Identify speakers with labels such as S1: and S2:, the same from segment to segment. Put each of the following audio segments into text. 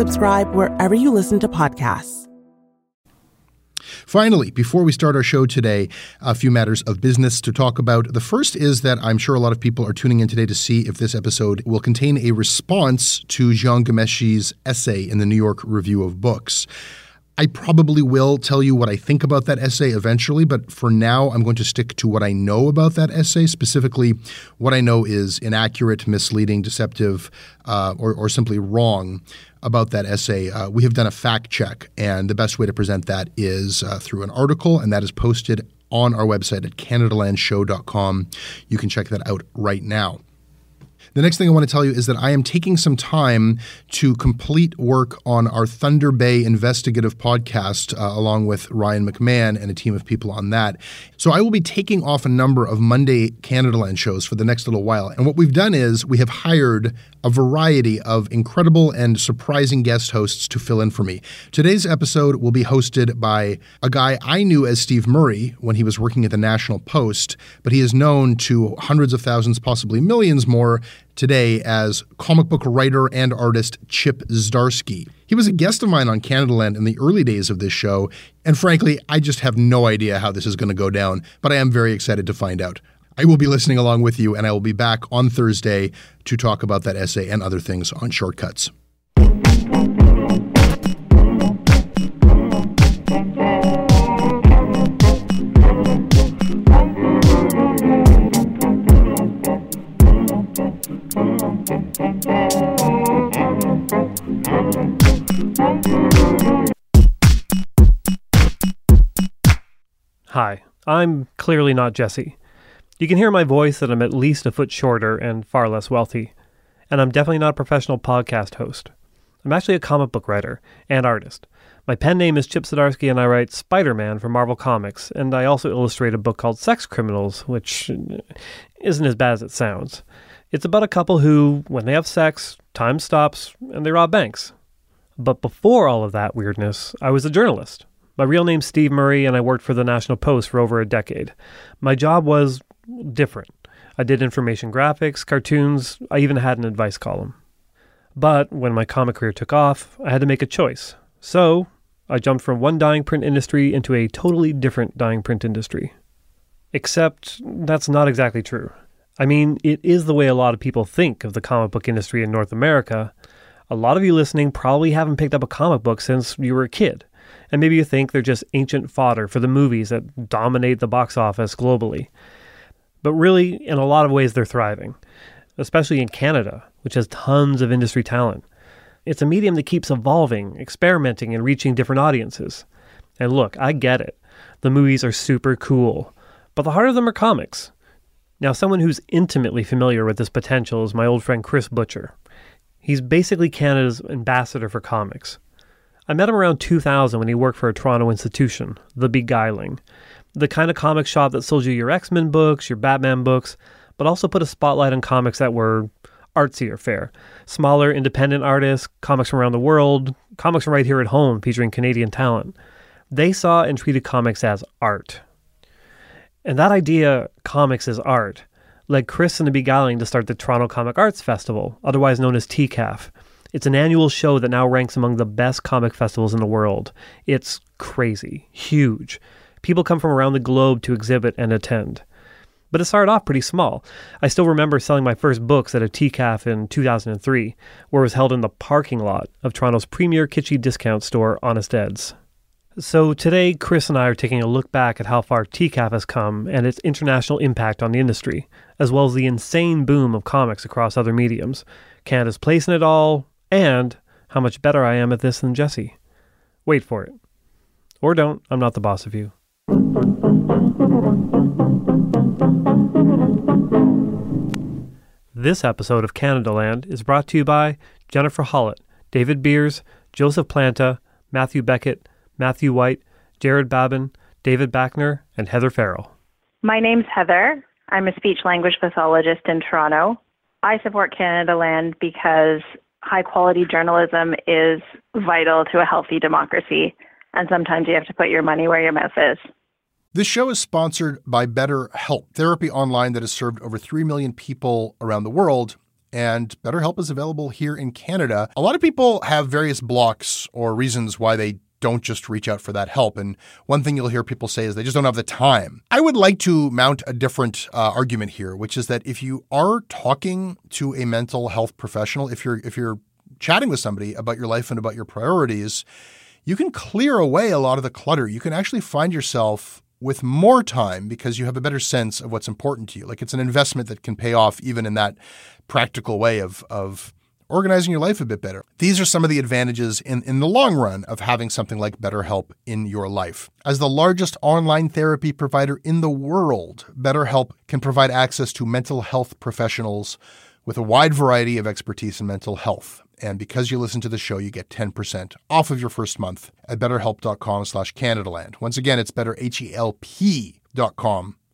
S1: Subscribe wherever you listen to podcasts.
S2: Finally, before we start our show today, a few matters of business to talk about. The first is that I'm sure a lot of people are tuning in today to see if this episode will contain a response to Jian Ghomeshi's essay in the New York Review of Books. I probably will tell you what I think about that essay eventually, but for now, I'm going to stick to what I know about that essay. Specifically, what I know is inaccurate, misleading, deceptive, uh, or, or, simply wrong about that essay. Uh, we have done a fact check, and the best way to present that is uh, through an article, and that is posted on our website at CanadaLandShow.com. You can check that out right now. The next thing I want to tell you is that I am taking some time to complete work on our Thunder Bay investigative podcast, uh, along with Ryan McMahon and a team of people on that. So I will be taking off a number of Monday Canadaland shows for the next little while. And what we've done is we have hired a variety of incredible and surprising guest hosts to fill in for me. Today's episode will be hosted by a guy I knew as Steve Murray when he was working at the National Post, but he is known to hundreds of thousands, possibly millions more today as comic book writer and artist Chip Zdarsky. He was a guest of mine on Canadaland in the early days of this show, and frankly, I just have no idea how this is going to go down, but I am very excited to find out. I will be listening along with you, and I will be back on Thursday to talk about that essay and other things on Shortcuts.
S3: Hi, I'm clearly not Jesse. You can hear my voice that I'm at least a foot shorter and far less wealthy. And I'm definitely not a professional podcast host. I'm actually a comic book writer and artist. My pen name is Chip Zdarsky, and I write Spider Man for Marvel Comics, and I also illustrate a book called Sex Criminals, which isn't as bad as it sounds. It's about a couple who, when they have sex, time stops and they rob banks. But before all of that weirdness, I was a journalist. My real name's Steve Murray, and I worked for the National Post for over a decade. My job was different. I did information graphics, cartoons, I even had an advice column. But when my comic career took off, I had to make a choice. So, I jumped from one dying print industry into a totally different dying print industry. Except that's not exactly true. I mean, it is the way a lot of people think of the comic book industry in North America. A lot of you listening probably haven't picked up a comic book since you were a kid and maybe you think they're just ancient fodder for the movies that dominate the box office globally. But really, in a lot of ways, they're thriving, especially in Canada, which has tons of industry talent. It's a medium that keeps evolving, experimenting, and reaching different audiences. And look, I get it. The movies are super cool, but the heart of them are comics. Now, someone who's intimately familiar with this potential is my old friend Chris Butcher. He's basically Canada's ambassador for comics. I met him around 2000 when he worked for a Toronto institution, The Beguiling, the kind of comic shop that sold you your X Men books, your Batman books, but also put a spotlight on comics that were artsier fare. Smaller, independent artists, comics from around the world, comics from right here at home featuring Canadian talent. They saw and treated comics as art. And that idea, comics as art, led Chris and the Beguiling to start the Toronto Comic Arts Festival, otherwise known as TCAF. It's an annual show that now ranks among the best comic festivals in the world. It's crazy, huge. People come from around the globe to exhibit and attend. But it started off pretty small. I still remember selling my first books at a TCAF in 2003, where it was held in the parking lot of Toronto's premier kitschy discount store, Honest Ed's. So today, Chris and I are taking a look back at how far TCAF has come and its international impact on the industry, as well as the insane boom of comics across other mediums, Canada's place in it all, and how much better I am at this than Jesse. Wait for it. Or don't, I'm not the boss of you. This episode of Canada Land is brought to you by Jennifer Hollett, David Beers, Joseph Planta, Matthew Beckett, Matthew White, Jared Babin, David Backner, and Heather Farrell.
S4: My name's Heather. I'm a speech language pathologist in Toronto. I support Canada Land because high quality journalism is vital to a healthy democracy, and sometimes you have to put your money where your mouth is.
S2: This show is sponsored by BetterHelp, therapy online that has served over 3 million people around the world. And BetterHelp is available here in Canada. A lot of people have various blocks or reasons why they don't just reach out for that help. And one thing you'll hear people say is they just don't have the time. I would like to mount a different uh, argument here, which is that if you are talking to a mental health professional, if you're if you're chatting with somebody about your life and about your priorities, you can clear away a lot of the clutter. You can actually find yourself with more time because you have a better sense of what's important to you. Like it's an investment that can pay off even in that practical way of of organizing your life a bit better. These are some of the advantages in, in the long run of having something like BetterHelp in your life. As the largest online therapy provider in the world, BetterHelp can provide access to mental health professionals with a wide variety of expertise in mental health. And because you listen to the show, you get 10% off of your first month at betterhelp.com slash CanadaLand. Once again, it's betterhelp.com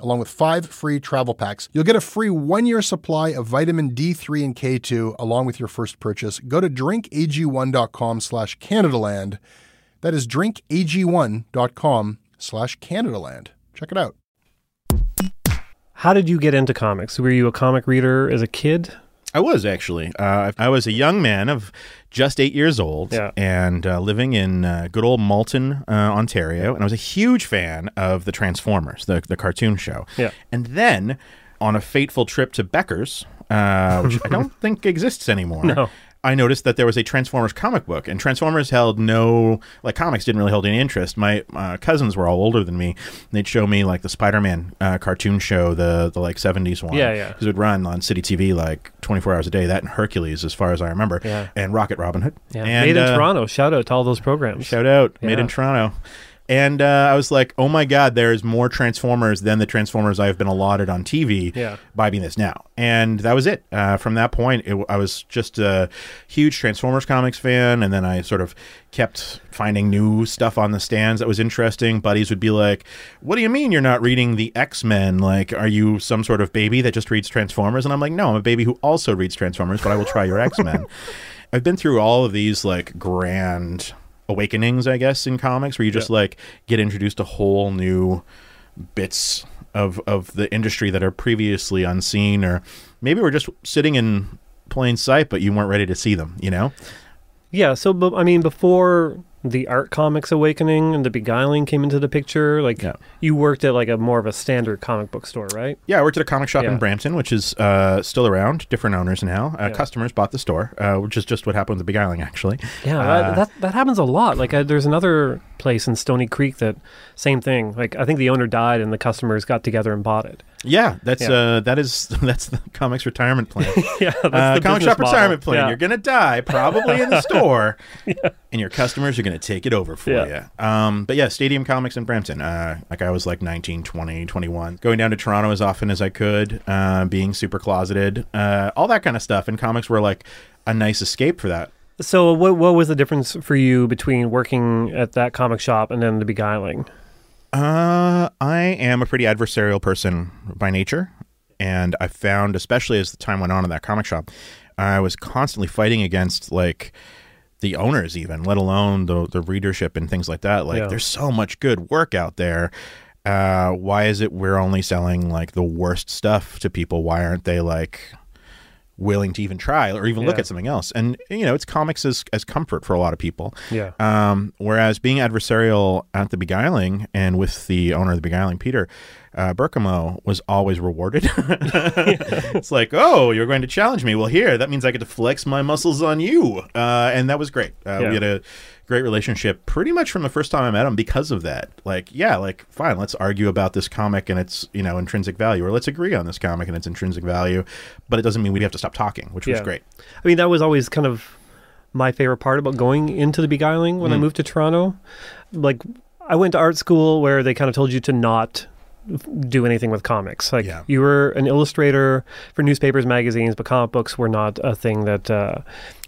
S2: along with five free travel packs. You'll get a free one year supply of vitamin D3 and K2 along with your first purchase. Go to drinkag1.com slash Canadaland. That is drinkag1.com slash Canadaland. Check it out.
S3: How did you get into comics? Were you a comic reader as a kid?
S5: I was actually. Uh, I was a young man of just eight years old
S3: Yeah.
S5: and uh, living in uh, good old Malton, uh, Ontario. And I was a huge fan of the Transformers, the, the cartoon show.
S3: Yeah.
S5: And then on a fateful trip to Becker's, uh, which I don't think exists anymore.
S3: No.
S5: I noticed that there was a Transformers comic book, and Transformers held no like comics didn't really hold any interest. My uh, cousins were all older than me. They'd show me like the Spider-Man uh, cartoon show, the the like '70s one.
S3: Yeah, yeah.
S5: Because it would run on Citytv like 24 hours a day. That and Hercules, as far as I remember.
S3: Yeah.
S5: And Rocket Robin Hood.
S3: Yeah,
S5: And,
S3: made in
S5: uh,
S3: Toronto. Shout out to all those programs.
S5: Shout out, made in Toronto. And uh, I was like, oh my God, there's more Transformers than the Transformers I've been allotted on TV
S3: Yeah.
S5: by being this now. And that was it. Uh, from that point, it, I was just a huge Transformers comics fan. And then I sort of kept finding new stuff on the stands that was interesting. Buddies would be like, what do you mean you're not reading the X Men? Like, are you some sort of baby that just reads Transformers? And I'm like, no, I'm a baby who also reads Transformers, but I will try your X Men. I've been through all of these like grand awakenings, I guess, in comics where you just like get introduced to whole new bits of of the industry that are previously unseen, or maybe we're just sitting in plain sight, but you weren't ready to see them. You know?
S3: Yeah, so but, I mean, before the art comics awakening and the beguiling came into the picture. Like
S5: Yeah.
S3: you worked at like a more of a standard comic book store, right?
S5: Yeah, I worked at a comic shop
S3: Yeah.
S5: in Brampton, which is uh, still around. Different owners now. Uh,
S3: Yeah.
S5: Customers bought the store, uh, which is just what happened with the beguiling, actually.
S3: Yeah,
S5: Uh,
S3: that, that happens a lot. Like uh, there's another place in Stoney Creek that same thing. Like I think the owner died and the customers got together and bought it.
S5: Yeah, that's
S3: Yeah.
S5: uh, that is that's the comics retirement plan.
S3: yeah, that's
S5: uh,
S3: the
S5: comic shop
S3: model.
S5: retirement plan.
S3: Yeah.
S5: You're gonna die probably in the store, and your customers are gonna take it over for
S3: Yeah.
S5: you. Um, but yeah, Stadium Comics in Brampton. Uh, like I was like 19, 20, 21, going down to Toronto as often as I could, uh, being super closeted, uh, all that kind of stuff. And comics were like a nice escape for that.
S3: So what what was the difference for you between working at that comic shop and then the beguiling?
S5: Uh, I am a pretty adversarial person by nature, and I found, especially as the time went on in that comic shop, I was constantly fighting against like the owners, even let alone the the readership and things like that. Like,
S3: Yeah.
S5: there's so much good work out there. Uh, why is it we're only selling like the worst stuff to people? Why aren't they like willing to even try or even look at something else? And you know, it's comics as as comfort for a lot of people.
S3: Yeah.
S5: Um, whereas being adversarial at the beguiling and with the owner of the beguiling, Peter uh, Birkemoe, was always rewarded. it's like, oh, you're going to challenge me. Well, here, that means I get to flex my muscles on you, uh, and that was great. Uh,
S3: Yeah.
S5: We had a great relationship pretty much from the first time I met him because of that. Like, yeah, like fine, let's argue about this comic and its you know intrinsic value, or let's agree on this comic and its intrinsic value, but it doesn't mean we'd have to stop talking, which was great.
S3: I mean, that was always kind of my favorite part about going into the beguiling when I
S5: Mm.
S3: moved to Toronto. Like, I went to art school where they kind of told you to not f- do anything with comics. Like,
S5: Yeah.
S3: you were an illustrator for newspapers, magazines, but comic books were not a thing that uh,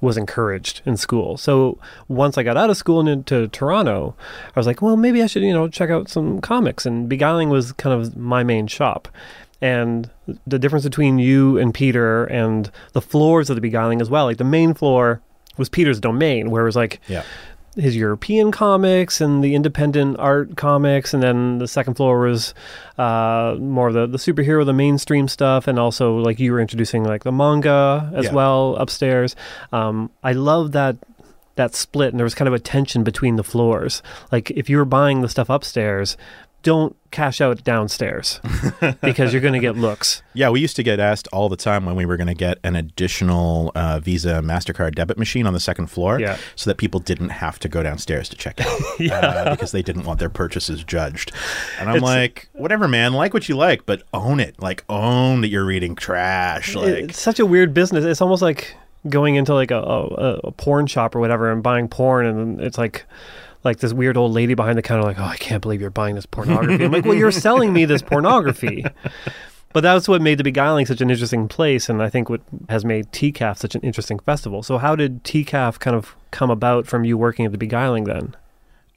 S3: was encouraged in school. So once I got out of school and into Toronto, I was like, well, maybe I should, you know, check out some comics. And beguiling was kind of my main shop. And the difference between you and Peter and the floors of the beguiling as well, like the main floor was Peter's domain, where it was like
S5: Yeah.
S3: His European comics and the independent art comics, and then the second floor was uh, more the, the superhero, the mainstream stuff, and also like you were introducing like the manga as
S5: Yeah.
S3: well upstairs. Um, I love that that split, and there was kind of a tension between the floors. Like if you were buying the stuff upstairs, don't cash out downstairs because you're going to get looks.
S5: Yeah, we used to get asked all the time when we were going to get an additional uh, Visa Mastercard debit machine on the second floor,
S3: Yeah.
S5: so that people didn't have to go downstairs to check out, uh, because they didn't want their purchases judged. And I'm
S3: It's-
S5: like, whatever, man, like what you like, but own it. Like, own that you're reading trash. Like,
S3: it's such a weird business. It's almost like going into like a, a, a porn shop or whatever and buying porn, and it's like like this weird old lady behind the counter, like, oh, I can't believe you're buying this pornography. I'm like, well, you're selling me this pornography. But that's what made the Beguiling such an interesting place, and I think what has made TCAF such an interesting festival. So, how did TCAF kind of come about from you working at the Beguiling then?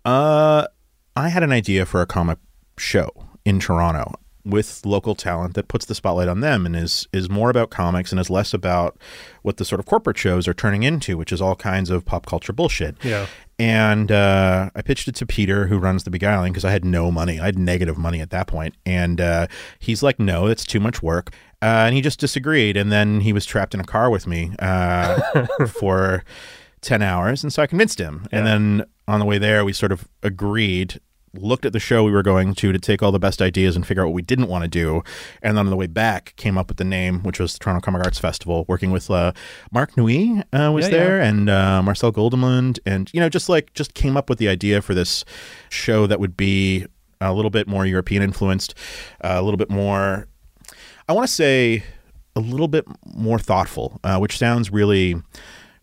S5: Uh, I had an idea for a comic show in Toronto with local talent that puts the spotlight on them and is is more about comics and is less about what the sort of corporate shows are turning into, which is all kinds of pop culture bullshit.
S3: Yeah.
S5: And uh, I pitched it to Peter, who runs the Beguiling, because I had no money. I had negative money at that point. And uh, he's like, no, it's too much work. Uh, and he just disagreed. And then he was trapped in a car with me uh, for 10 hours. And so I convinced him. And then on the way there, we sort of agreed, looked at the show we were going to to take all the best ideas and figure out what we didn't want to do. And then on the way back, came up with the name, which was the Toronto Comic Arts Festival, working with uh, Marc Ngui uh, was
S3: Yeah,
S5: there and uh, Marcel Goldemund. And, you know, just like, just came up with the idea for this show that would be a little bit more European influenced, uh, a little bit more, I want to say, a little bit more thoughtful, uh, which sounds really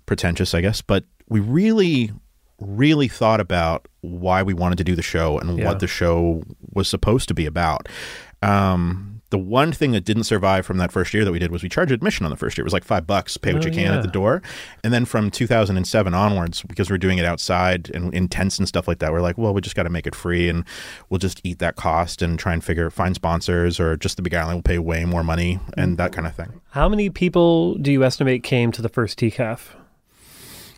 S5: pretentious, I guess, but we really, really thought about why we wanted to do the show and
S3: Yeah.
S5: what the show was supposed to be about. Um, the one thing that didn't survive from that first year that we did was we charged admission on the first year. It was like five bucks, pay what
S3: Oh,
S5: you can
S3: yeah.
S5: at the door. And then from 2007 onwards, because we're doing it outside and in tents and stuff like that, we're like, well, we just got to make it free and we'll just eat that cost and try and figure, find sponsors or just the Beguiling will pay way more money and that kind of thing.
S3: How many people do you estimate came to the first TCAF?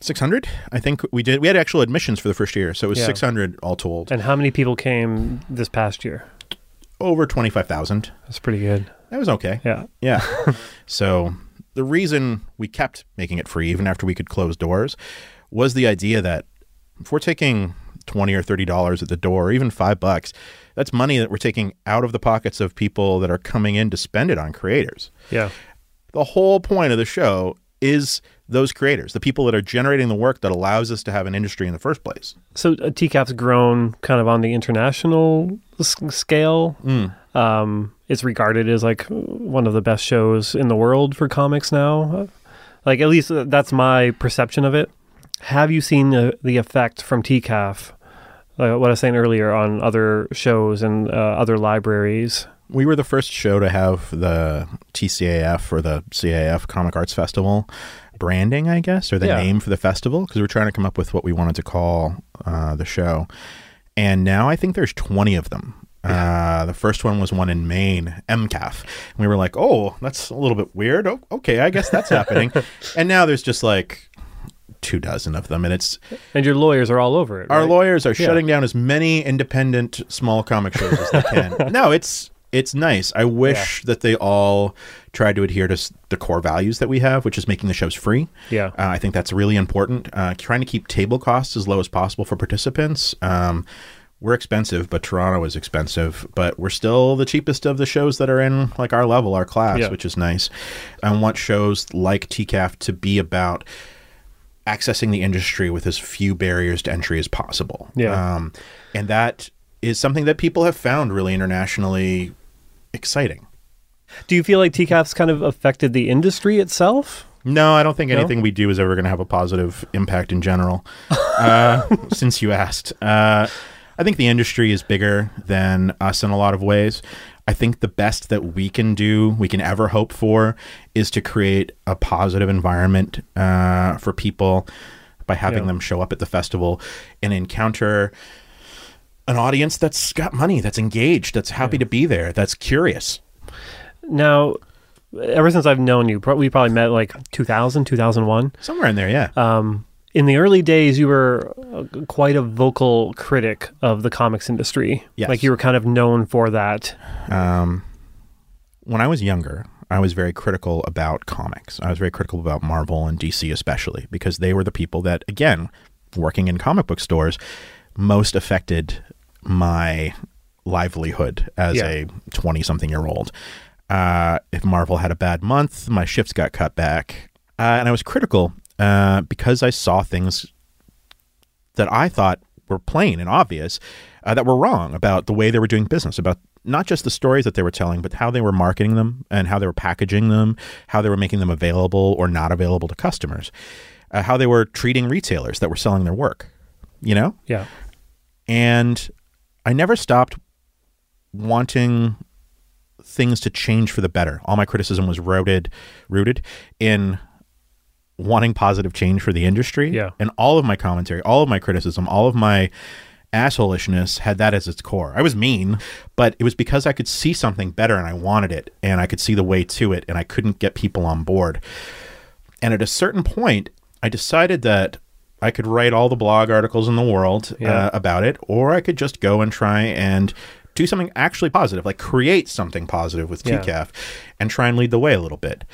S5: 600 i think we did we had actual admissions for the first year so it was
S3: Yeah.
S5: 600 all told
S3: And how many people came this past year?
S5: over 25000
S3: That's pretty good.
S5: that was okay
S3: Yeah.
S5: yeah so the reason we kept making it free even after we could close doors was the idea that if we're taking 20 or 30 dollars at the door or even 5 bucks, that's money that we're taking out of the pockets of people that are coming in to spend it on creators.
S3: Yeah.
S5: The whole point of the show is those creators, the people that are generating the work that allows us to have an industry in the first place.
S3: So uh, TCAF's grown kind of on the international s- scale. Um, it's regarded as like one of the best shows in the world for comics now. Like at least uh, that's my perception of it. Have you seen the, the effect from TCAF? Uh, what I was saying earlier on other shows and uh, other libraries.
S5: We were the first show to have the TCAF or the CAF Comic Arts Festival branding, I guess, or the
S3: Yeah.
S5: name for the festival, because we are trying to come up with what we wanted to call uh, the show. And now I think there's 20 of them. Uh, the first one was one in Maine, MCAF. And we were like, oh, that's a little bit weird. Oh, okay, I guess that's happening. and now there's just like two dozen of them. And it's
S3: And your lawyers are all over it.
S5: our
S3: right?
S5: lawyers are
S3: Yeah.
S5: shutting down as many independent small comic shows as they can. no, it's it's nice. I wish that they all tried to adhere to the core values that we have, which is making the shows free.
S3: Yeah.
S5: Uh, I think that's really important. Uh, trying to keep table costs as low as possible for participants. Um, we're expensive, but Toronto is expensive. But we're still the cheapest of the shows that are in like our level, our class,
S3: Yeah.
S5: which is nice. I want shows like TCAF to be about accessing the industry with as few barriers to entry as possible.
S3: Yeah.
S5: Um, and that is something that people have found really internationally exciting.
S3: Do you feel like TCAF's kind of affected the industry itself?
S5: No, I don't think
S3: No?
S5: anything we do is ever going to have a positive impact in general. uh, since you asked, uh, I think the industry is bigger than us in a lot of ways. I think the best that we can do, we can ever hope for, is to create a positive environment uh, for people by having
S3: Yeah.
S5: them show up at the festival and encounter an audience that's got money, that's engaged, that's happy to be there, that's curious.
S3: Now, ever since I've known you, we probably met like 2000, 2001.
S5: Somewhere in there, yeah.
S3: Um, in the early days, you were uh, quite a vocal critic of the comics industry.
S5: Yes.
S3: Like you were kind of known for that.
S5: Um, when I was younger, I was very critical about comics. I was very critical about Marvel and DC, especially because they were the people that, again, working in comic book stores, most affected my livelihood as
S3: Yeah.
S5: a 20 something year old. Uh, if Marvel had a bad month, my shifts got cut back. Uh, and I was critical uh, because I saw things that I thought were plain and obvious uh, that were wrong about the way they were doing business, about not just the stories that they were telling, but how they were marketing them and how they were packaging them, how they were making them available or not available to customers, uh, how they were treating retailers that were selling their work, you know?
S3: Yeah.
S5: And I never stopped wanting things to change for the better. All my criticism was rooted rooted in wanting positive change for the industry.
S3: Yeah.
S5: And all of my commentary, all of my criticism, all of my assholishness had that as its core. I was mean, but it was because I could see something better and I wanted it and I could see the way to it and I couldn't get people on board. And at a certain point, I decided that I could write all the blog articles in the world
S3: Yeah.
S5: uh, about it, or I could just go and try and do something actually positive, like create something positive with
S3: Yeah.
S5: TCAF and try and lead the way a little bit.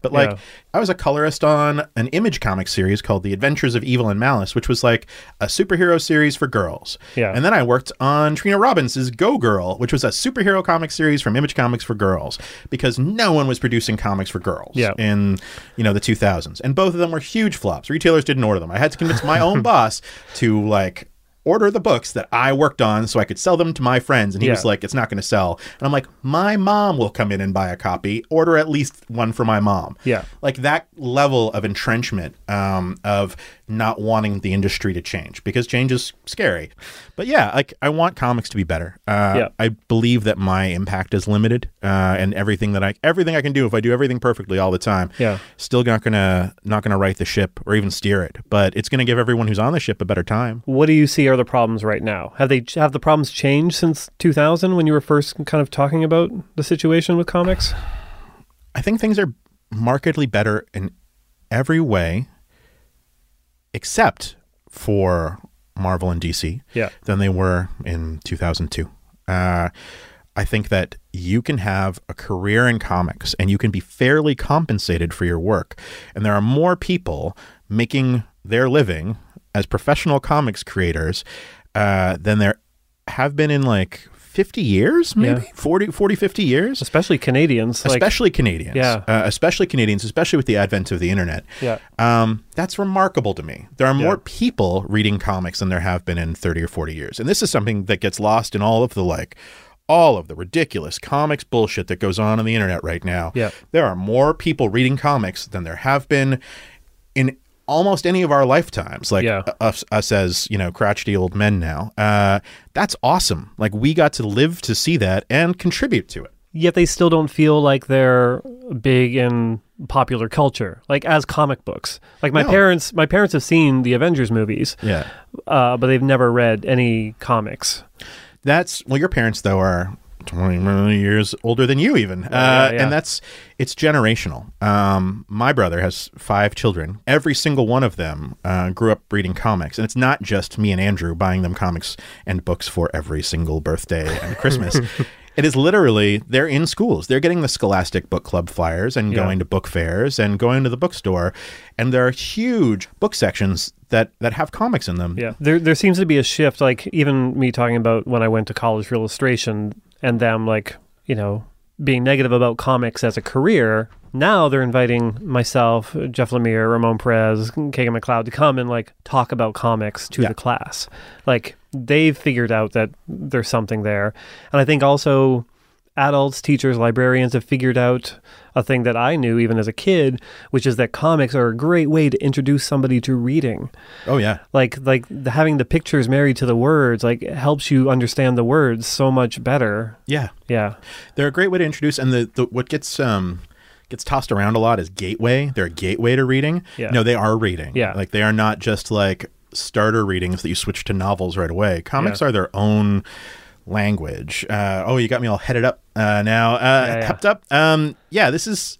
S5: But like,
S3: Yeah.
S5: I was a colorist on an image comic series called The Adventures of Evil and Malice, which was like a superhero series for girls.
S3: Yeah.
S5: And then I worked on Trina Robbins' Go Girl, which was a superhero comic series from Image Comics for girls, because no one was producing comics for girls
S3: Yeah.
S5: in you know the 2000s, and both of them were huge flops. Retailers didn't order them. I had to convince my own boss to like order the books that I worked on so I could sell them to my friends, and he
S3: Yeah.
S5: was like, "It's not going to sell." And I'm like, "My mom will come in and buy a copy. Order at least one for my mom."
S3: Yeah.
S5: like that level of entrenchment um, of not wanting the industry to change because change is scary. But yeah, like I want comics to be better. Uh,
S3: Yeah.
S5: I believe that my impact is limited, uh, and everything that I everything I can do if I do everything perfectly all the time,
S3: Yeah.
S5: still not gonna not gonna right the ship or even steer it. But it's gonna give everyone who's on the ship a better time.
S3: What do you see are the problems right now? Have they have the problems changed since 2000 when you were first kind of talking about the situation with comics?
S5: I think things are markedly better in every way, except for Marvel and DC.
S3: Yeah.
S5: than they were in 2002. Uh, I think that you can have a career in comics and you can be fairly compensated for your work. And there are more people making their living as professional comics creators uh, than there have been in like 50 years, maybe
S3: Yeah.
S5: 40, 40, 50 years.
S3: especially Canadians. Like,
S5: especially Canadians.
S3: Yeah.
S5: Uh, especially Canadians, especially with the advent of the internet.
S3: Yeah.
S5: Um, that's remarkable to me. There are more
S3: Yeah.
S5: people reading comics than there have been in 30 or 40 years. And this is something that gets lost in all of the like, all of the ridiculous comics bullshit that goes on on the internet right now.
S3: Yeah.
S5: There are more people reading comics than there have been in almost any of our lifetimes. Like
S3: Yeah.
S5: us, us as, you know, crotchety old men now. Uh, that's awesome. Like we got to live to see that and contribute to it.
S3: yet they still don't feel like they're big in popular culture, like as comic books. Like my
S5: No.
S3: parents, my parents have seen the Avengers movies,
S5: Yeah.
S3: uh, but they've never read any comics.
S5: That's well, your parents though are twenty years older than you, even, uh,
S3: yeah, yeah.
S5: and that's it's generational. Um, my brother has five children. Every single one of them uh, grew up reading comics, and it's not just me and Andrew buying them comics and books for every single birthday and Christmas. It is literally they're in schools. They're getting the Scholastic Book Club flyers and
S3: Yeah.
S5: going to book fairs and going to the bookstore, and there are huge book sections that that have comics in them.
S3: Yeah, there there seems to be a shift. Like even me talking about when I went to college for illustration, and them like you know being negative about comics as a career. Now they're inviting myself, Jeff Lemire, Ramon Perez, Kagan McLeod to come and like talk about comics to
S5: Yeah.
S3: the class. Like they've figured out that there's something there, and I think also adults, teachers, librarians have figured out a thing that I knew even as a kid, which is that comics are a great way to introduce somebody to reading
S5: Oh yeah.
S3: like like the, having the pictures married to the words like helps you understand the words so much better
S5: Yeah.
S3: yeah
S5: They're a great way to introduce, and the, the what gets um gets tossed around a lot is gateway. They're a gateway to reading.
S3: Yeah.
S5: No, they are reading.
S3: Yeah.
S5: like they are not just like starter readings that you switch to novels right away. Comics
S3: Yeah.
S5: are their own language. Uh, oh, you got me all headed up uh, now. Uh,
S3: Yeah, yeah.
S5: Hepped up. Um, yeah, this is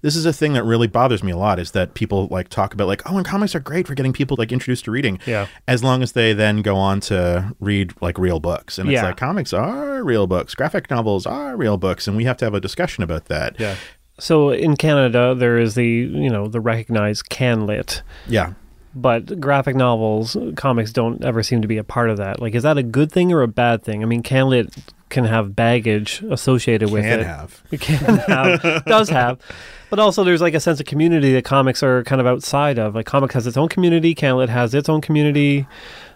S5: this is a thing that really bothers me a lot. Is that people like talk about like, oh, and comics are great for getting people like introduced to reading.
S3: Yeah.
S5: As long as they then go on to read like real books, and it's
S3: Yeah.
S5: like comics are real books, graphic novels are real books, and we have to have a discussion about that.
S3: yeah so in canada there is the you know the recognized canlit
S5: Yeah.
S3: But graphic novels comics don't ever seem to be a part of that like is that a good thing or a bad thing i mean canlit can have baggage associated with it.
S5: Can
S3: it
S5: have.
S3: it can have does have but also there's like a sense of community that comics are kind of outside of like comics has its own community canlit has its own community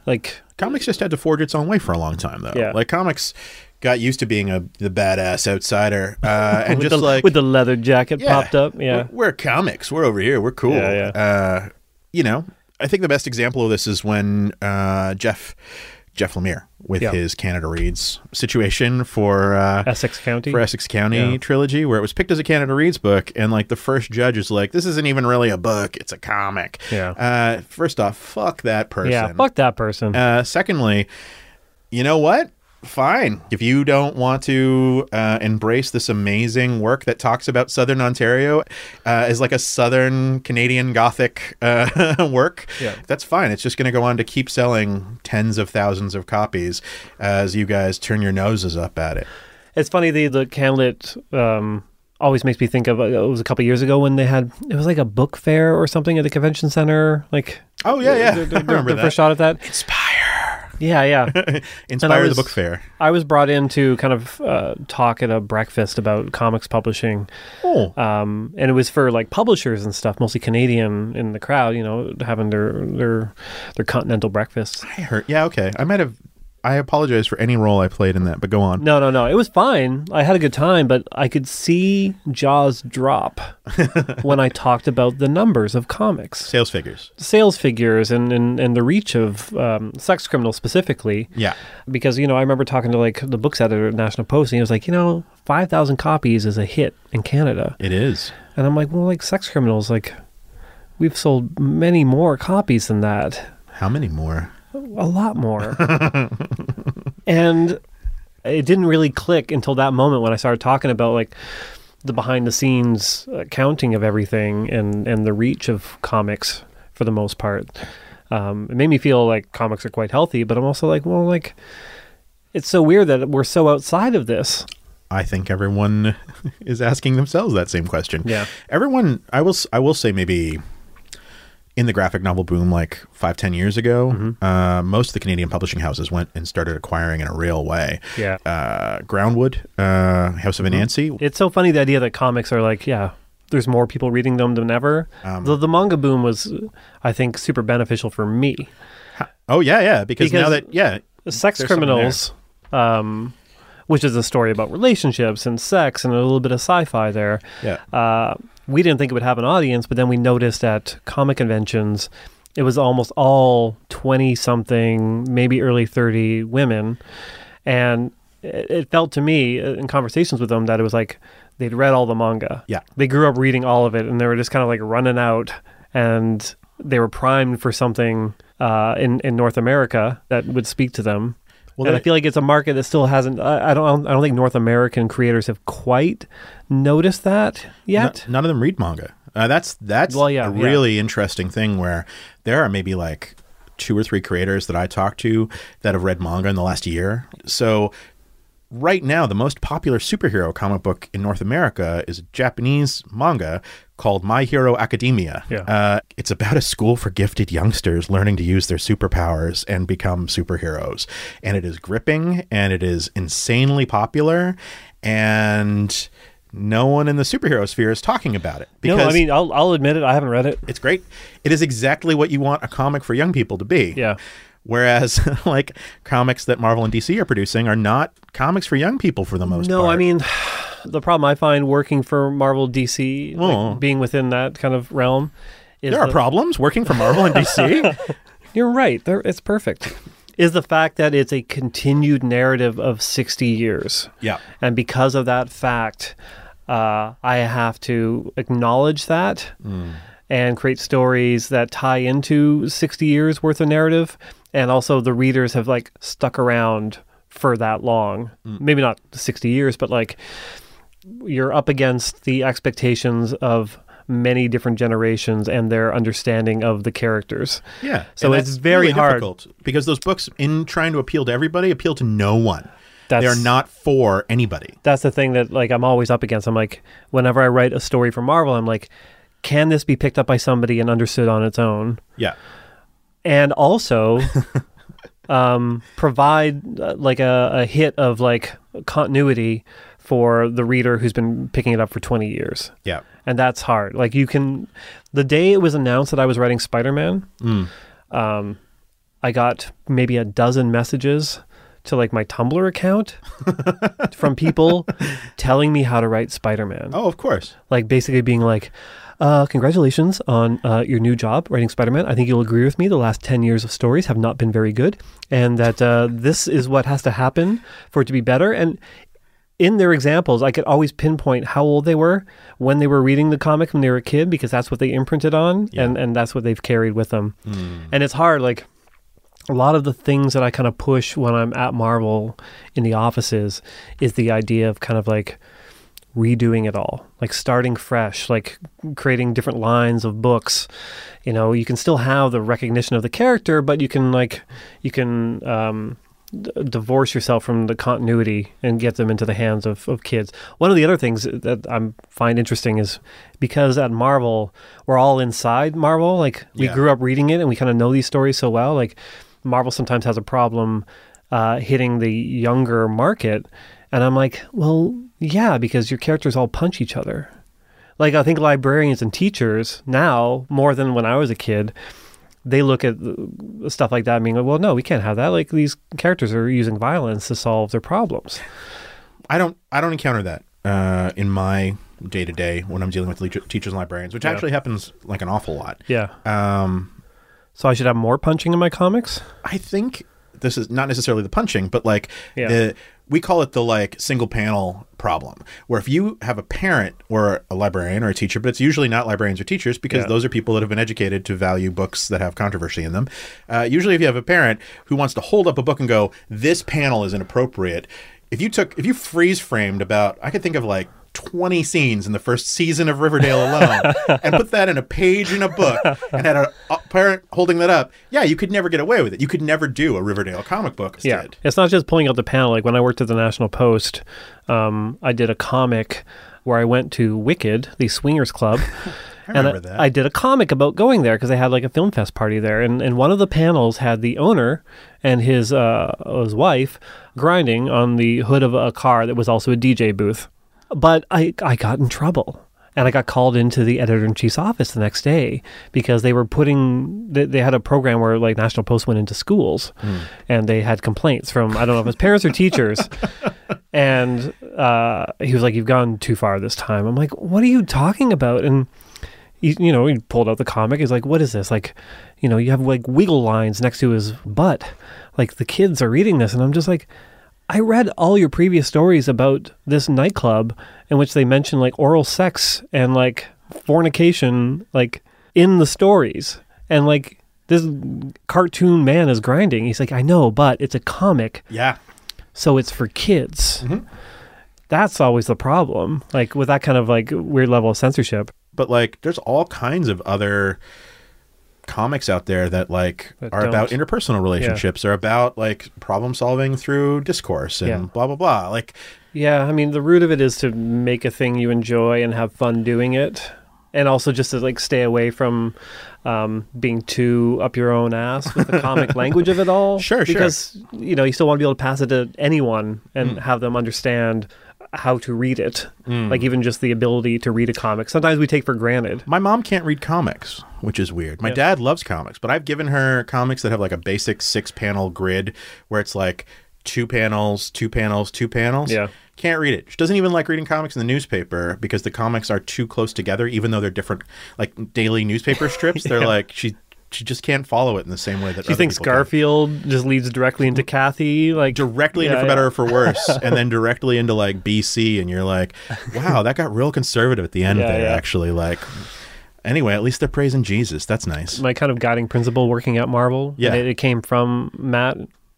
S3: like
S5: Comics just had to forge its own way for a long time, though.
S3: Yeah.
S5: Like comics got used to being a the badass outsider, uh, and just
S3: the,
S5: like
S3: with the leather jacket
S5: Yeah.
S3: popped up. Yeah.
S5: We're, we're comics. We're over here. We're cool.
S3: Yeah, yeah.
S5: Uh, you know, I think the best example of this is when uh, Jeff Jeff Lemire with
S3: Yeah.
S5: his Canada Reads situation for uh,
S3: Essex County.
S5: for Essex County
S3: Yeah.
S5: trilogy, where it was picked as a Canada Reads book, and like the first judge is like, "This isn't even really a book; it's a comic."
S3: Yeah.
S5: Uh, first off, fuck that person.
S3: Yeah, fuck that person.
S5: Uh, secondly, you know what? Fine. If you don't want to uh, embrace this amazing work that talks about Southern Ontario uh, as like a Southern Canadian Gothic uh, work,
S3: Yeah.
S5: that's fine. It's just going to go on to keep selling tens of thousands of copies as you guys turn your noses up at it.
S3: it's funny the the CanLit um, always makes me think of uh, it was a couple years ago when they had it was like a book fair or something at the convention center. Like
S5: Oh yeah, yeah.
S3: the, the-
S5: I remember
S3: the
S5: that.
S3: first shot at that.
S5: Inspire.
S3: Yeah, yeah.
S5: Inspire
S3: was-
S5: the book fair.
S3: I was brought in to kind of uh, talk at a breakfast about comics publishing.
S5: Oh.
S3: um, and it was for like publishers and stuff, mostly Canadian in the crowd. You know, having their their their continental breakfast.
S5: I heard. Yeah, okay. I might have. I apologize for any role I played in that, but go on.
S3: No, no, no. It was fine. I had a good time, but I could see jaws drop when I talked about the numbers of comics,
S5: Sales figures.
S3: sales figures, and and, and the reach of um, Sex Criminal specifically.
S5: Yeah.
S3: Because you know, I remember talking to like the books editor at National Post, and he was like, you know, five thousand copies is a hit in Canada.
S5: It is.
S3: And I'm like, well, like Sex Criminals, like we've sold many more copies than that,
S5: How many more?
S3: A lot more. and it didn't really click until that moment when I started talking about like the behind the scenes accounting of everything and and the reach of comics for the most part. Um, it made me feel like comics are quite healthy, but I'm also like, well, like it's so weird that we're so outside of this.
S5: I think everyone is asking themselves that same question.
S3: Yeah.
S5: Everyone, I will, I will say maybe in the graphic novel boom like five, ten years ago,
S3: Mm-hmm.
S5: uh, most of the Canadian publishing houses went and started acquiring in a real way.
S3: Yeah.
S5: Uh, Groundwood, uh, House
S3: Mm-hmm.
S5: of Anansi.
S3: It's so funny the idea that comics are like, yeah, there's more people reading them than ever.
S5: Um,
S3: the, the manga boom was, I think, super beneficial for me.
S5: Oh yeah, yeah. Because, now that yeah,
S3: Sex Criminals, um, which is a story about relationships and sex and a little bit of sci-fi there.
S5: yeah,
S3: Uh, we didn't think it would have an audience, but then we noticed at comic conventions, it was almost all 20 something, maybe early 30 women. And it, it felt to me uh, in conversations with them that it was like they'd read all the manga.
S5: Yeah.
S3: They grew up reading all of it and they were just kind of like running out and they were primed for something uh, in, in North America that would speak to them.
S5: Well,
S3: and I feel like it's a market that still hasn't. I, I don't. I don't think North American creators have quite noticed that yet.
S5: None of them read manga. Uh, that's that's
S3: Well, yeah,
S5: a
S3: yeah.
S5: really interesting thing where there are maybe like two or three creators that I talk to that have read manga in the last year. So right now, the most popular superhero comic book in North America is a Japanese manga called My Hero Academia.
S3: Yeah.
S5: Uh, it's about a school for gifted youngsters learning to use their superpowers and become superheroes. And it is gripping and it is insanely popular. And no one in the superhero sphere is talking about it.
S3: no, I mean, I'll, I'll admit it. I haven't read it.
S5: it's great. It is exactly what you want a comic for young people to be.
S3: Yeah.
S5: Whereas, like comics that Marvel and DC are producing are not comics for young people for the most
S3: No,
S5: part.
S3: No, I mean, the problem I find working for Marvel, DC, like,
S5: Oh.
S3: being within that kind of realm, is
S5: there are
S3: the-
S5: problems working for Marvel and DC.
S3: You're right. There, it's perfect. Is the fact that it's a continued narrative of 60 years.
S5: yeah.
S3: And because of that fact, uh, I have to acknowledge that and create stories that tie into 60 years worth of narrative. And also, the readers have like stuck around for that long. Mm. Maybe not 60 years, but like you're up against the expectations of many different generations and their understanding of the characters.
S5: Yeah.
S3: So it's
S5: that's
S3: very
S5: really
S3: hard.
S5: difficult because those books, in trying to appeal to everybody, appeal to no one. they're not for anybody.
S3: that's the thing that like I'm always up against. I'm like, whenever I write a story for Marvel, I'm like, can this be picked up by somebody and understood on its own?
S5: Yeah.
S3: And also um, provide uh, like a, a hit of like continuity for the reader who's been picking it up for 20 years.
S5: Yeah.
S3: And that's hard. Like you can, the day it was announced that I was writing Spider-Man, um, I got maybe a dozen messages to like my Tumblr account from people telling me how to write Spider-Man.
S5: Oh, of course.
S3: Like basically being like, uh, congratulations on uh, your new job writing Spider-Man. I think you'll agree with me. The last 10 years of stories have not been very good. And that uh, this is what has to happen for it to be better. And in their examples, I could always pinpoint how old they were when they were reading the comic when they were a kid because that's what they imprinted on and, and that's what they've carried with them. And it's hard. Like a lot of the things that I kind of push when I'm at Marvel in the offices is the idea of kind of like redoing it all, like starting fresh, like creating different lines of books. You know, you can still have the recognition of the character, but you can like you can um, d- divorce yourself from the continuity and get them into the hands of, of kids. One of the other things that I find interesting is because at Marvel we're all inside Marvel, like we
S5: Yeah.
S3: grew up reading it and we kind of know these stories so well. Like Marvel sometimes has a problem uh, hitting the younger market, and I'm like, well, yeah, because your characters all punch each other. Like I think librarians and teachers now more than when I was a kid, they look at uh, stuff like that, and being like, well, no, we can't have that. Like these characters are using violence to solve their problems.
S5: I don't I don't encounter that uh, in my day to day when I'm dealing with le- teachers and librarians, which
S3: Yeah.
S5: actually happens like an awful lot.
S3: Yeah.
S5: Um,
S3: So I should have more punching in my comics.
S5: I think this is not necessarily the punching, but like
S3: Yeah.
S5: the we call it the like single panel problem, where if you have a parent or a librarian or a teacher, but it's usually not librarians or teachers because
S3: Yeah.
S5: those are people that have been educated to value books that have controversy in them. Uh, usually, if you have a parent who wants to hold up a book and go, "This panel is inappropriate," if you took if you freeze framed about, I could think of like. 20 scenes in the first season of Riverdale alone and put that in a page in a book and had a, parent holding that up. Yeah, you could never get away with it. You could never do a Riverdale comic book instead.
S3: It's not just pulling out the panel. Like when I worked at the National Post, um, I did a comic where I went to Wicked, the swingers club,
S5: I
S3: and
S5: remember that.
S3: I did a comic about going there because they had like a film fest party there, and, and one of the panels had the owner and his uh, his wife grinding on the hood of a car that was also a DJ booth. But I I got in trouble. And I got called into the editor in chief's office the next day because they were putting, they, they had a program where like National Post went into schools and they had complaints from, I don't know if it was parents or teachers. And uh, he was like, You've gone too far this time. I'm like, What are you talking about? And he, you know, he pulled out the comic. He's like, "What is this? Like, you know, you have like wiggle lines next to his butt. Like the kids are reading this." And I'm just like, "I read all your previous stories about this nightclub in which they mention like oral sex and like fornication, like in the stories, and like." This cartoon man is grinding. He's like, I know, but it's a comic,
S5: yeah.
S3: so it's for kids. Mm-hmm. That's always the problem. Like with that kind of like weird level of censorship.
S5: But like, there's all kinds of other comics out there that like
S3: That
S5: are about
S3: don't.
S5: interpersonal relationships or about like problem solving through discourse and
S3: Yeah.
S5: blah blah blah. Like,
S3: Yeah, I mean, the root of it is to make a thing you enjoy and have fun doing it, and also just to like stay away from um, being too up your own ass with the comic language of it all.
S5: Sure, sure.
S3: Because you know you still want to be able to pass it to anyone and
S5: Hmm.
S3: have them understand how to read it. Like even just the ability to read a comic. Sometimes we take for granted.
S5: my mom can't read comics, which is weird. My
S3: Yeah.
S5: dad loves comics, but I've given her comics that have like a basic six panel grid where it's like two panels, two panels, two panels.
S3: Yeah.
S5: Can't read it. She doesn't even like reading comics in the newspaper because the comics are too close together, even though they're different, like daily newspaper strips. They're like she she just can't follow it in the same way that
S3: She thinks
S5: people can.
S3: Garfield just leads directly into Cathy, like
S5: directly
S3: Yeah,
S5: into for
S3: yeah.
S5: better or for worse, and then directly into like BC, and you're like, wow, that got real conservative at the end
S3: Yeah,
S5: there. Actually, like, anyway, at least they're praising Jesus. That's nice.
S3: my kind of guiding principle working at Marvel.
S5: Yeah.
S3: It, it came from Matt,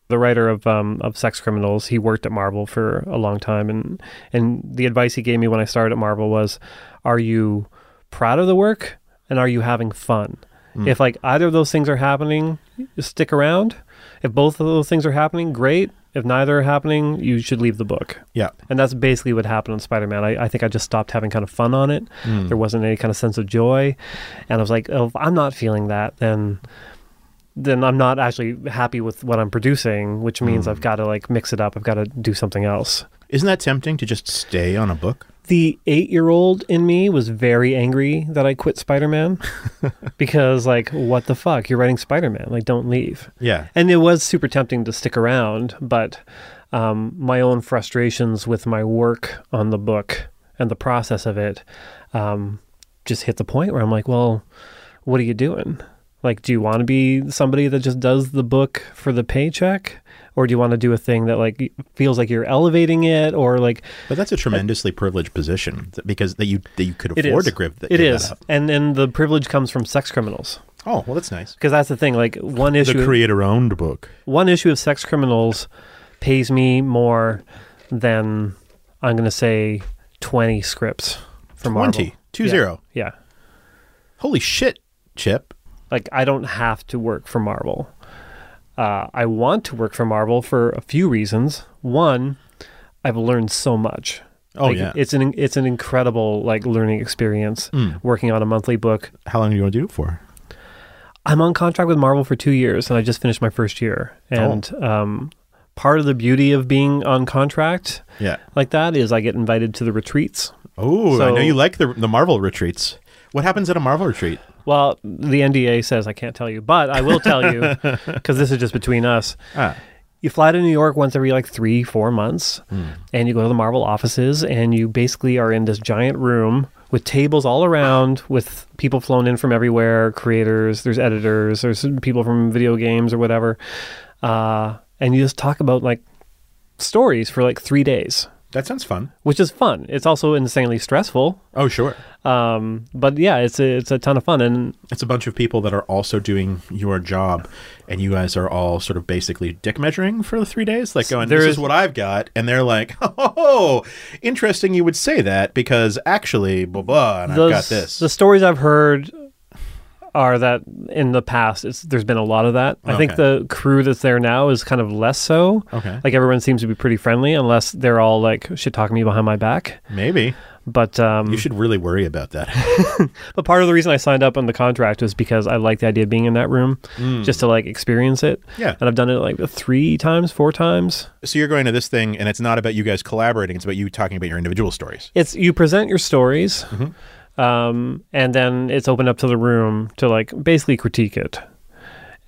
S3: the writer of um, of Sex Criminals. He worked at Marvel for a long time, and and the advice he gave me when I started at Marvel was, "Are you proud of the work, and are you having fun? Mm. If like either of those things are happening, stick around. If both of those things are happening, great. If neither are happening, you should leave the book."
S5: yeah.
S3: And that's basically what happened on Spider Man. I, I think I just stopped having kind of fun on it. Mm. There wasn't any kind of sense of joy. And I was like, oh, if I'm not feeling that, then then I'm not actually happy with what I'm producing, which means mm. I've got to like mix it up. I've got to do something else.
S5: Isn't that tempting to just stay on a book?
S3: The eight year old in me was very angry that I quit Spider Man because, like, what the fuck? You're writing Spider Man. Like, don't leave.
S5: Yeah.
S3: And it was super tempting to stick around, but um, my own frustrations with my work on the book and the process of it um, just hit the point where I'm like, well, what are you doing? Like, do you want to be somebody that just does the book for the paycheck? Or do you want to do a thing that like feels like you're elevating it, or like
S5: But that's a tremendously privileged position because that you that you could afford to give. That,
S3: it
S5: that
S3: is,
S5: up.
S3: and and the privilege comes from sex criminals
S5: Oh well, that's nice.
S3: because that's the thing. Like one issue,
S5: The creator-owned book.
S3: one issue of Sex Criminals pays me more than I'm going to say 20 scripts for Marvel.
S5: Twenty two
S3: Yeah.
S5: zero.
S3: Yeah.
S5: Holy shit, Chip.
S3: Like I don't have to work for Marvel. Uh, I want to work for Marvel for a few reasons. One, I've learned so much.
S5: Oh
S3: Like,
S5: yeah.
S3: it's an it's an incredible like learning experience
S5: Mm.
S3: working on a monthly book.
S5: How long do you want to do it for?
S3: I'm on contract with Marvel for two years, and I just finished my first year.
S5: Oh.
S3: And um, part of the beauty of being on contract
S5: Yeah.
S3: like that is I get invited to the retreats.
S5: Oh, I know you like the the Marvel retreats. What happens at a Marvel retreat?
S3: Well, the NDA says I can't tell you, but I will tell you because this is just between us.
S5: Ah,
S3: You fly to New York once every like three, four months, and you go to the Marvel offices, and you basically are in this giant room with tables all around with people flown in from everywhere creators, there's editors, there's people from video games or whatever. Uh, and you just talk about like stories for like three days,
S5: that sounds fun.
S3: which is fun. It's also insanely stressful.
S5: Oh, sure.
S3: Um, but yeah, it's a, it's a ton of fun. And
S5: It's a bunch of people that are also doing your job, and you guys are all sort of basically dick measuring for the three days, like going, "This
S3: is-
S5: is what I've got," and they're like, "Oh, interesting. You would say that because actually, blah blah, and I've got this."
S3: The stories I've heard are that in the past, it's there's been a lot of that. I think the crew that's there now is kind of less so.
S5: Okay.
S3: Like everyone seems to be pretty friendly, unless they're all like shit talking me behind my back.
S5: Maybe.
S3: But um,
S5: You should really worry about that.
S3: But part of the reason I signed up on the contract was because I like the idea of being in that room, just to like experience it.
S5: Yeah.
S3: and I've done it like three times, four times.
S5: so you're going to this thing, and it's not about you guys collaborating. It's about you talking about your individual stories.
S3: It's you present your stories, um, and then it's open up to the room to like basically critique it.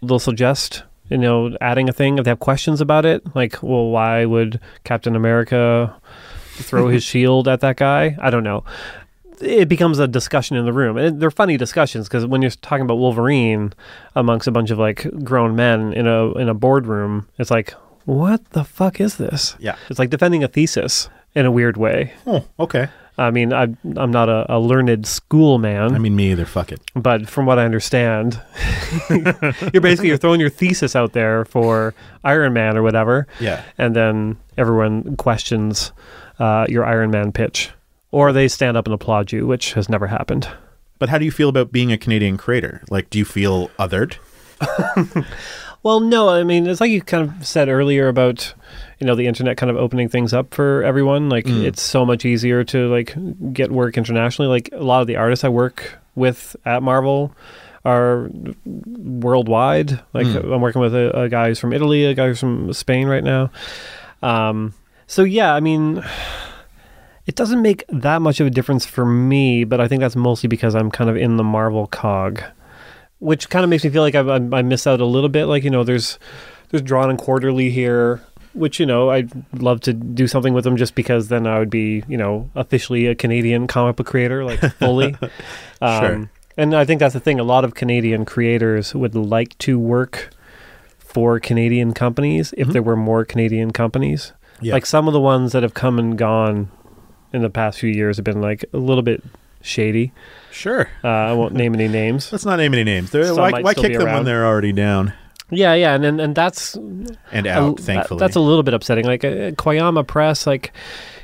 S3: They'll suggest, you know, adding a thing if they have questions about it, like, well, why would Captain America throw his shield at that guy? I don't know. It becomes a discussion in the room, and they're funny discussions because when you're talking about Wolverine amongst a bunch of like grown men in a in a boardroom, it's like, what the fuck is this?
S5: Yeah.
S3: It's like defending a thesis in a weird way.
S5: Oh, okay.
S3: I mean, I, I'm not a, a learned school man,
S5: I mean, me either. Fuck it.
S3: but from what I understand, you're basically you're throwing your thesis out there for Iron Man or whatever,
S5: Yeah.
S3: and then everyone questions uh, your Iron Man pitch, or they stand up and applaud you, which has never happened.
S5: But how do you feel about being a Canadian creator? Like, do you feel othered?
S3: Well, no, I mean, it's like you kind of said earlier about, you know, the internet kind of opening things up for everyone. Like, it's so much easier to like get work internationally. Like, a lot of the artists I work with at Marvel are worldwide. Like, I'm working with a, a guy who's from Italy, a guy who's from Spain right now. Um, so yeah, I mean, it doesn't make that much of a difference for me, but I think that's mostly because I'm kind of in the Marvel cog which kind of makes me feel like I, I, I miss out a little bit. Like you know, there's there's Drawn and Quarterly here, which you know I'd love to do something with them just because then I would be you know officially a Canadian comic book creator, like fully. um,
S5: Sure.
S3: And I think that's the thing. A lot of Canadian creators would like to work for Canadian companies if there were more Canadian companies.
S5: Yeah.
S3: Like some of the ones that have come and gone in the past few years have been like a little bit shady.
S5: Sure.
S3: Uh, I won't name any names.
S5: Let's not name any names. They're,
S3: Some
S5: why
S3: might
S5: why
S3: still
S5: kick
S3: be
S5: them when
S3: around.
S5: they're already down
S3: Yeah, yeah, and and, and that's
S5: and out?
S3: that-
S5: thankfully,
S3: that's a little bit upsetting. Like uh, Koyama Press, like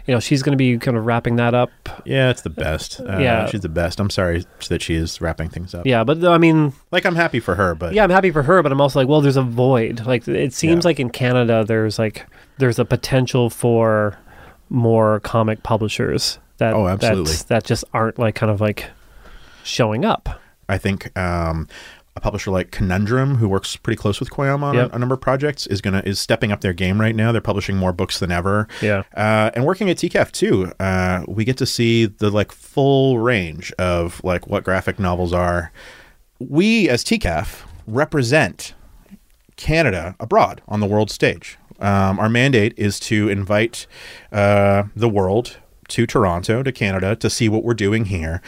S3: you know, she's going to be kind of wrapping that up.
S5: yeah, it's the best. Uh,
S3: Yeah.
S5: she's the best. I'm sorry that she is wrapping things up.
S3: Yeah, but I mean,
S5: like I'm happy for her, but
S3: yeah, I'm happy for her, but I'm also like, well, there's a void. Like it seems
S5: Yeah.
S3: like in Canada, there's like there's a potential for more comic publishers that
S5: Oh, absolutely.
S3: that, that just aren't like kind of like showing up.
S5: I think um, a publisher like Conundrum, who works pretty close with Koyama on
S3: Yep.
S5: a, a number of projects, is gonna is stepping up their game right now. They're publishing more books than ever.
S3: Yeah.
S5: uh, and working at TCAF too. Uh, we get to see the like full range of like what graphic novels are. We as TCAF represent Canada abroad on the world stage. Um, our mandate is to invite uh, the world to Toronto, to Canada, to see what we're doing here.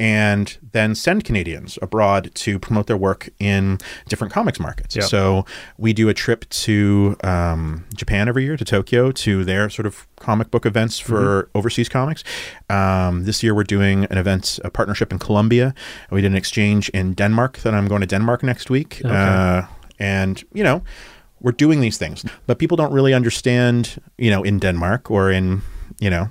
S5: And then send Canadians abroad to promote their work in different comics markets.
S3: Yeah.
S5: So we do a trip to um, Japan every year, to Tokyo, to their sort of comic book events for overseas comics. Um, this year we're doing an event, a partnership in Colombia. We did an exchange in Denmark. That I'm going to Denmark next week. Uh, and you know, we're doing these things, but people don't really understand. You know, in Denmark or in you know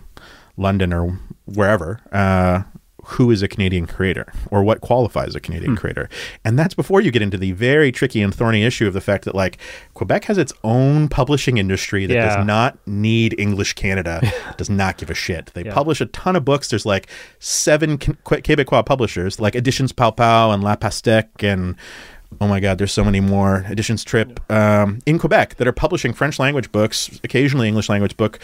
S5: London or wherever. Uh, who is a Canadian creator or what qualifies a
S3: Hmm.
S5: Canadian creator. And that's before you get into the very tricky and thorny issue of the fact that like Quebec has its own publishing industry that
S3: Yeah.
S5: does not need English Canada, does not give a shit. They
S3: Yeah.
S5: publish a ton of books. There's like seven Quebecois publishers like Éditions Pow Pow and La Pastèque and Oh my God, there's so many more editions trip um, in Quebec that are publishing French language books, occasionally English language book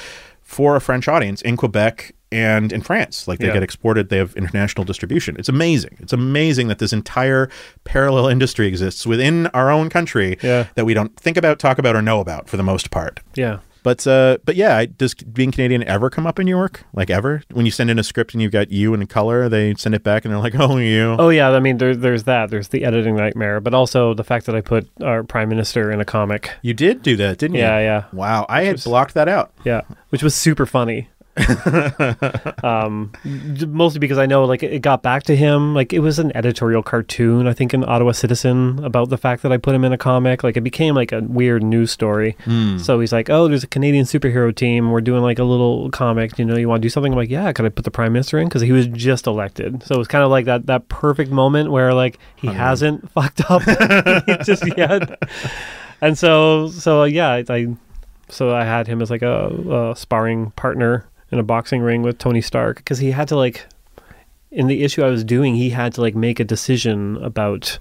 S5: for a French audience in Quebec and in France. Like they
S3: Yeah.
S5: get exported, they have international distribution. It's amazing. It's amazing that this entire parallel industry exists within our own country
S3: Yeah.
S5: that we don't think about, talk about, or know about for the most part.
S3: Yeah.
S5: But uh, but yeah, does being Canadian ever come up in your work? Like ever? When you send in a script and you've got you in color, they send it back and they're like, "Oh, you."
S3: Oh yeah, I mean there, there's that. There's the editing nightmare, but also the fact that I put our prime minister in a comic.
S5: You did do that, didn't you?
S3: Yeah, yeah.
S5: Wow, I had blocked that out.
S3: Yeah, which was super funny. um, mostly because I know like it got back to him. Like it was an editorial cartoon, I think, in Ottawa Citizen about the fact that I put him in a comic. Like it became like a weird news story. So he's like, "Oh, there's a Canadian superhero team. We're doing like a little comic. You know, you want to do something?" I'm like, "Yeah." Could I put the prime minister in? Because he was just elected. So it was kind of like that that perfect moment where like he hasn't fucked up just yet. And so so yeah, I, I so I had him as like a, a sparring partner in a boxing ring with Tony Stark because he had to like in the issue I was doing, he had to like make a decision about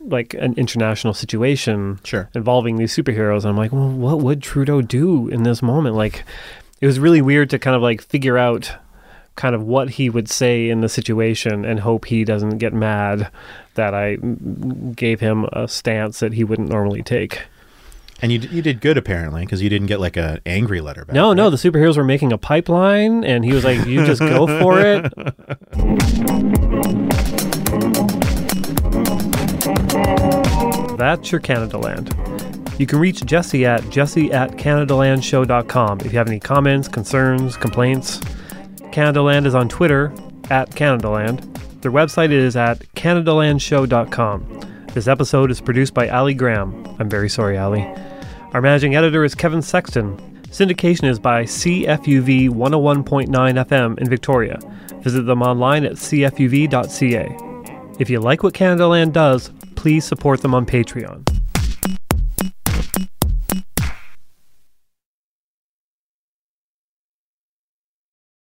S3: like an international situation
S5: Sure.
S3: involving these superheroes. And I'm like, well, what would Trudeau do in this moment? Like, it was really weird to kind of like figure out kind of what he would say in the situation and hope he doesn't get mad that I gave him a stance that he wouldn't normally take.
S5: And you, d- you did good apparently because you didn't get like a angry letter back.
S3: No, no, the superheroes were making a pipeline, and he was like, "You just go for it." That's your Canadaland. You can reach Jesse at jesse at CanadaLandShow.com if you have any comments, concerns, complaints. Canadaland is on Twitter at Canadaland. Their website is at CanadaLandShow.com. This episode is produced by Ali Graham. I'm very sorry, Ali. Our managing editor is Kevin Sexton. Syndication is by CFUV 101.9 FM in Victoria. Visit them online at cfuv.ca. If you like what Canadaland does, please support them on Patreon.